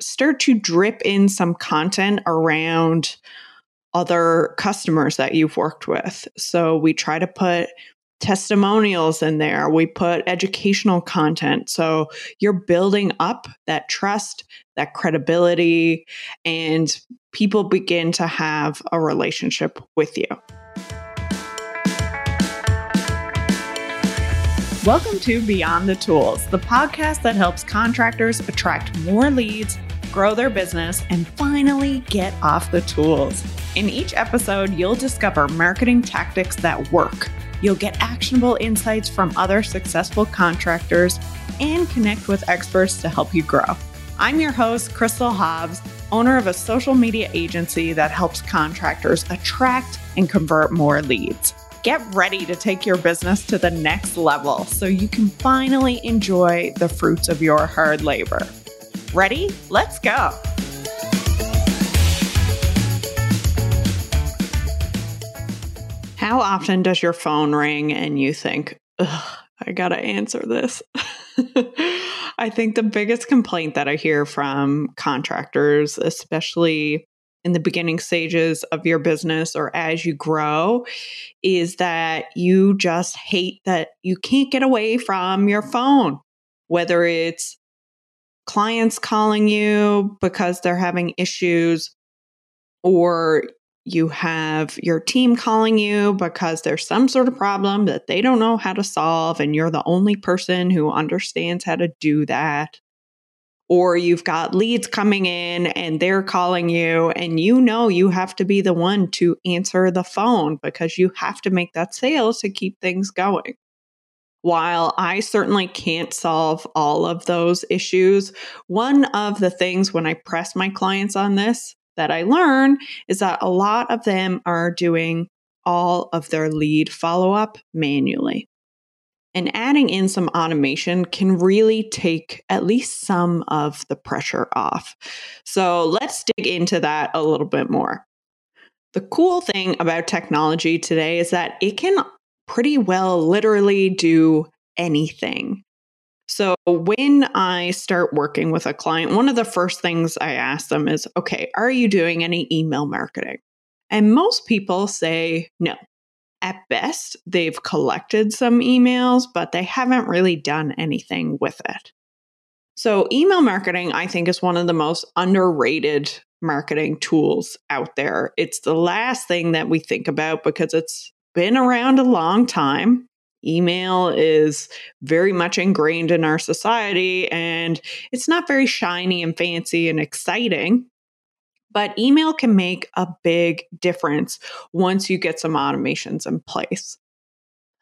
start to drip in some content around other customers that you've worked with. So we try to put testimonials in there. We put educational content. So you're building up that trust, that credibility, and people begin to have a relationship with you. Welcome to Beyond the Tools, the podcast that helps contractors attract more leads, grow their business, and finally get off the tools. In each episode, you'll discover marketing tactics that work You'll get actionable insights from other successful contractors and connect with experts to help you grow. I'm your host, Crystal Hobbs, owner of a social media agency that helps contractors attract and convert more leads. Get ready to take your business to the next level so you can finally enjoy the fruits of your hard labor. Ready? Let's go. How often does your phone ring and you think, I got to answer this? I think the biggest complaint that I hear from contractors, especially in the beginning stages of your business or as you grow, is that you just hate that you can't get away from your phone, whether it's clients calling you because they're having issues or you have your team calling you because there's some sort of problem that they don't know how to solve, and you're the only person who understands how to do that. Or you've got leads coming in and they're calling you, and you know you have to be the one to answer the phone because you have to make that sale to keep things going. While I certainly can't solve all of those issues, one of the things when I press my clients on this that I learn is that a lot of them are doing all of their lead follow up manually. And adding in some automation can really take at least some of the pressure off. So let's dig into that a little bit more. The cool thing about technology today is that it can pretty well literally do anything. So when I start working with a client, one of the first things I ask them is, okay, are you doing any email marketing? And most people say no. At best, they've collected some emails, but they haven't really done anything with it. So, email marketing, I think, is one of the most underrated marketing tools out there. It's the last thing that we think about because it's been around a long time. Email is very much ingrained in our society and it's not very shiny and fancy and exciting. But email can make a big difference once you get some automations in place.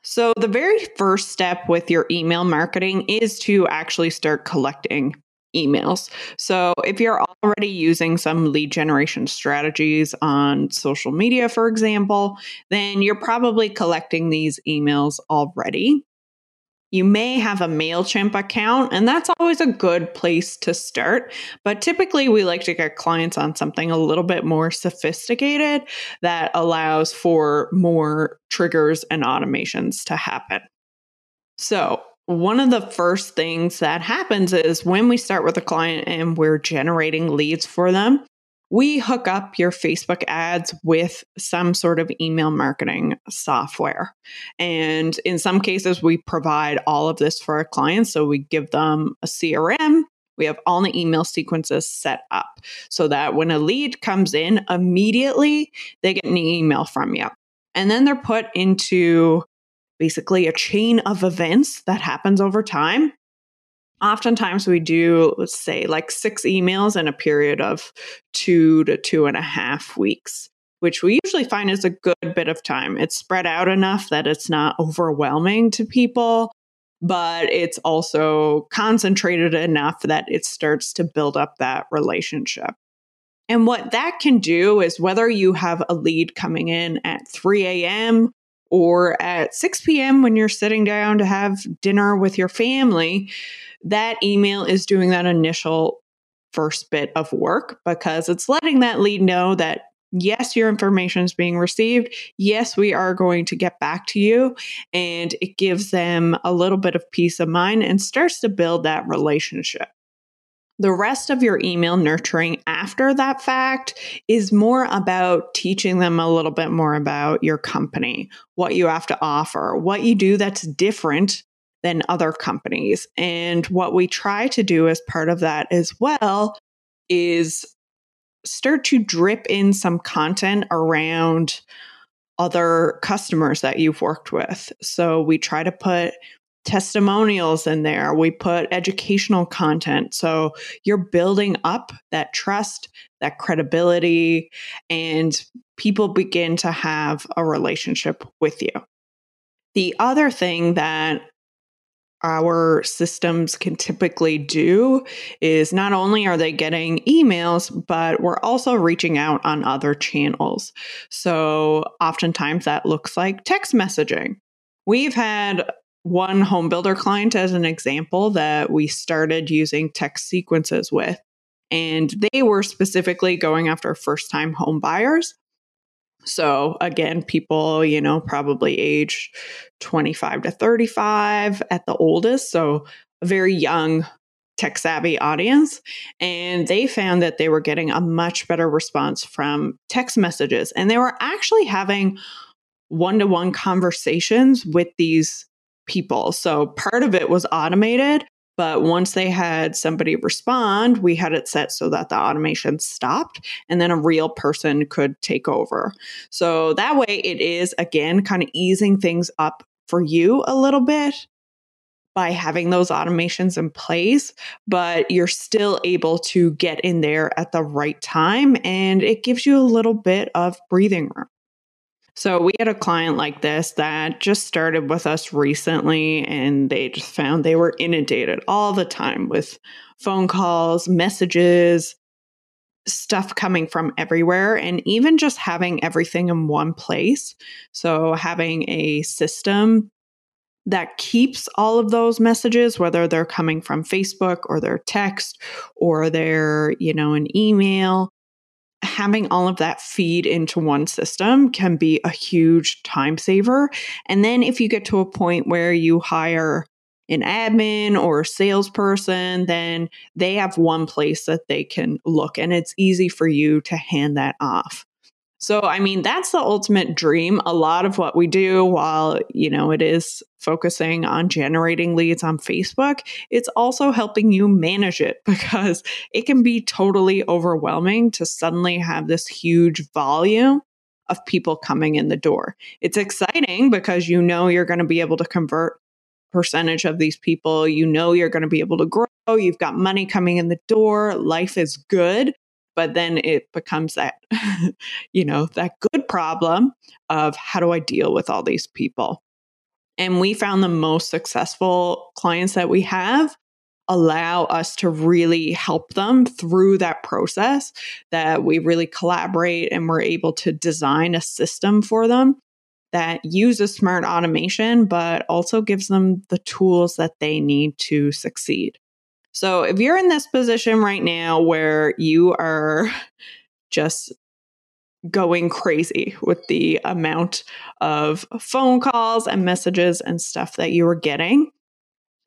So, the very first step with your email marketing is to actually start collecting emails. So, if you're already using some lead generation strategies on social media, for example, then you're probably collecting these emails already. You may have a MailChimp account, and that's always a good place to start. But typically, we like to get clients on something a little bit more sophisticated that allows for more triggers and automations to happen. So, one of the first things that happens is when we start with a client and we're generating leads for them, we hook up your Facebook ads with some sort of email marketing software. And in some cases, we provide all of this for our clients. So we give them a CRM. We have all the email sequences set up so that when a lead comes in, immediately they get an email from you. And then they're put into basically a chain of events that happens over time. Oftentimes, we do, let's say, like six emails in a period of two to two and a half weeks, which we usually find is a good bit of time. It's spread out enough that it's not overwhelming to people, but it's also concentrated enough that it starts to build up that relationship. And what that can do is whether you have a lead coming in at 3 a.m or at 6 p.m. when you're sitting down to have dinner with your family, that email is doing that initial first bit of work because it's letting that lead know that yes, your information is being received. Yes, we are going to get back to you. And it gives them a little bit of peace of mind and starts to build that relationship. The rest of your email nurturing after that fact is more about teaching them a little bit more about your company, what you have to offer, what you do that's different than other companies. And what we try to do as part of that as well is start to drip in some content around other customers that you've worked with. So we try to put testimonials in there. We put educational content. So you're building up that trust, that credibility, and people begin to have a relationship with you. The other thing that our systems can typically do is not only are they getting emails, but we're also reaching out on other channels. So oftentimes that looks like text messaging. We've had one home builder client as an example that we started using text sequences with. And they were specifically going after first time home buyers. So, again, people, you know, probably age 25 to 35 at the oldest. So, a very young tech savvy audience. And they found that they were getting a much better response from text messages. And they were actually having one to one conversations with these people. So part of it was automated, but once they had somebody respond, we had it set so that the automation stopped and then a real person could take over. So that way it is, again, kind of easing things up for you a little bit by having those automations in place, but you're still able to get in there at the right time and it gives you a little bit of breathing room. So we had a client like this that just started with us recently and they just found they were inundated all the time with phone calls, messages, stuff coming from everywhere and even just having everything in one place. So having a system that keeps all of those messages whether they're coming from Facebook or their text or they're, you know, an email having all of that feed into one system can be a huge time saver. And then if you get to a point where you hire an admin or a salesperson, then they have one place that they can look and it's easy for you to hand that off. So, I mean, that's the ultimate dream. A lot of what we do, while, you know, it is focusing on generating leads on Facebook, it's also helping you manage it because it can be totally overwhelming to suddenly have this huge volume of people coming in the door. It's exciting because you know you're going to be able to convert percentage of these people. You know you're going to be able to grow. You've got money coming in the door. Life is good but then it becomes that you know that good problem of how do i deal with all these people? And we found the most successful clients that we have allow us to really help them through that process that we really collaborate and we're able to design a system for them that uses smart automation but also gives them the tools that they need to succeed so if you're in this position right now where you are just going crazy with the amount of phone calls and messages and stuff that you are getting,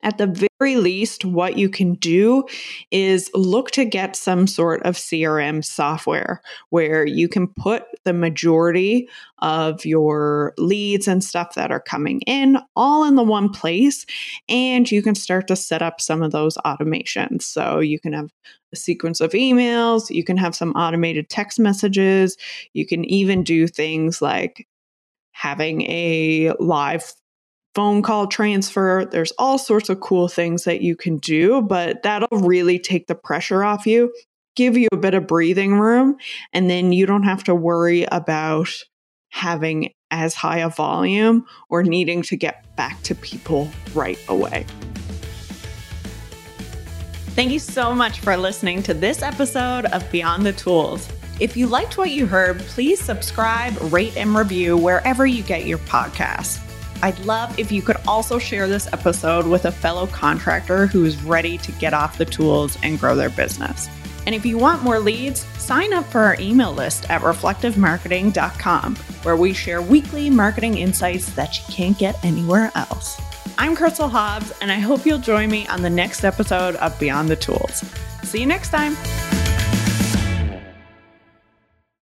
at the very least, what you can do is look to get some sort of CRM software where you can put the majority of your leads and stuff that are coming in all in the one place. And you can start to set up some of those automations. So you can have a sequence of emails, you can have some automated text messages, you can even do things like having a live phone call transfer. There's all sorts of cool things that you can do, but that'll really take the pressure off you, give you a bit of breathing room, and then you don't have to worry about having as high a volume or needing to get back to people right away. Thank you so much for listening to this episode of Beyond the Tools. If you liked what you heard, please subscribe, rate, and review wherever you get your podcasts. I'd love if you could also share this episode with a fellow contractor who is ready to get off the tools and grow their business. And if you want more leads, sign up for our email list at reflectivemarketing.com, where we share weekly marketing insights that you can't get anywhere else. I'm Crystal Hobbs, and I hope you'll join me on the next episode of Beyond the Tools. See you next time.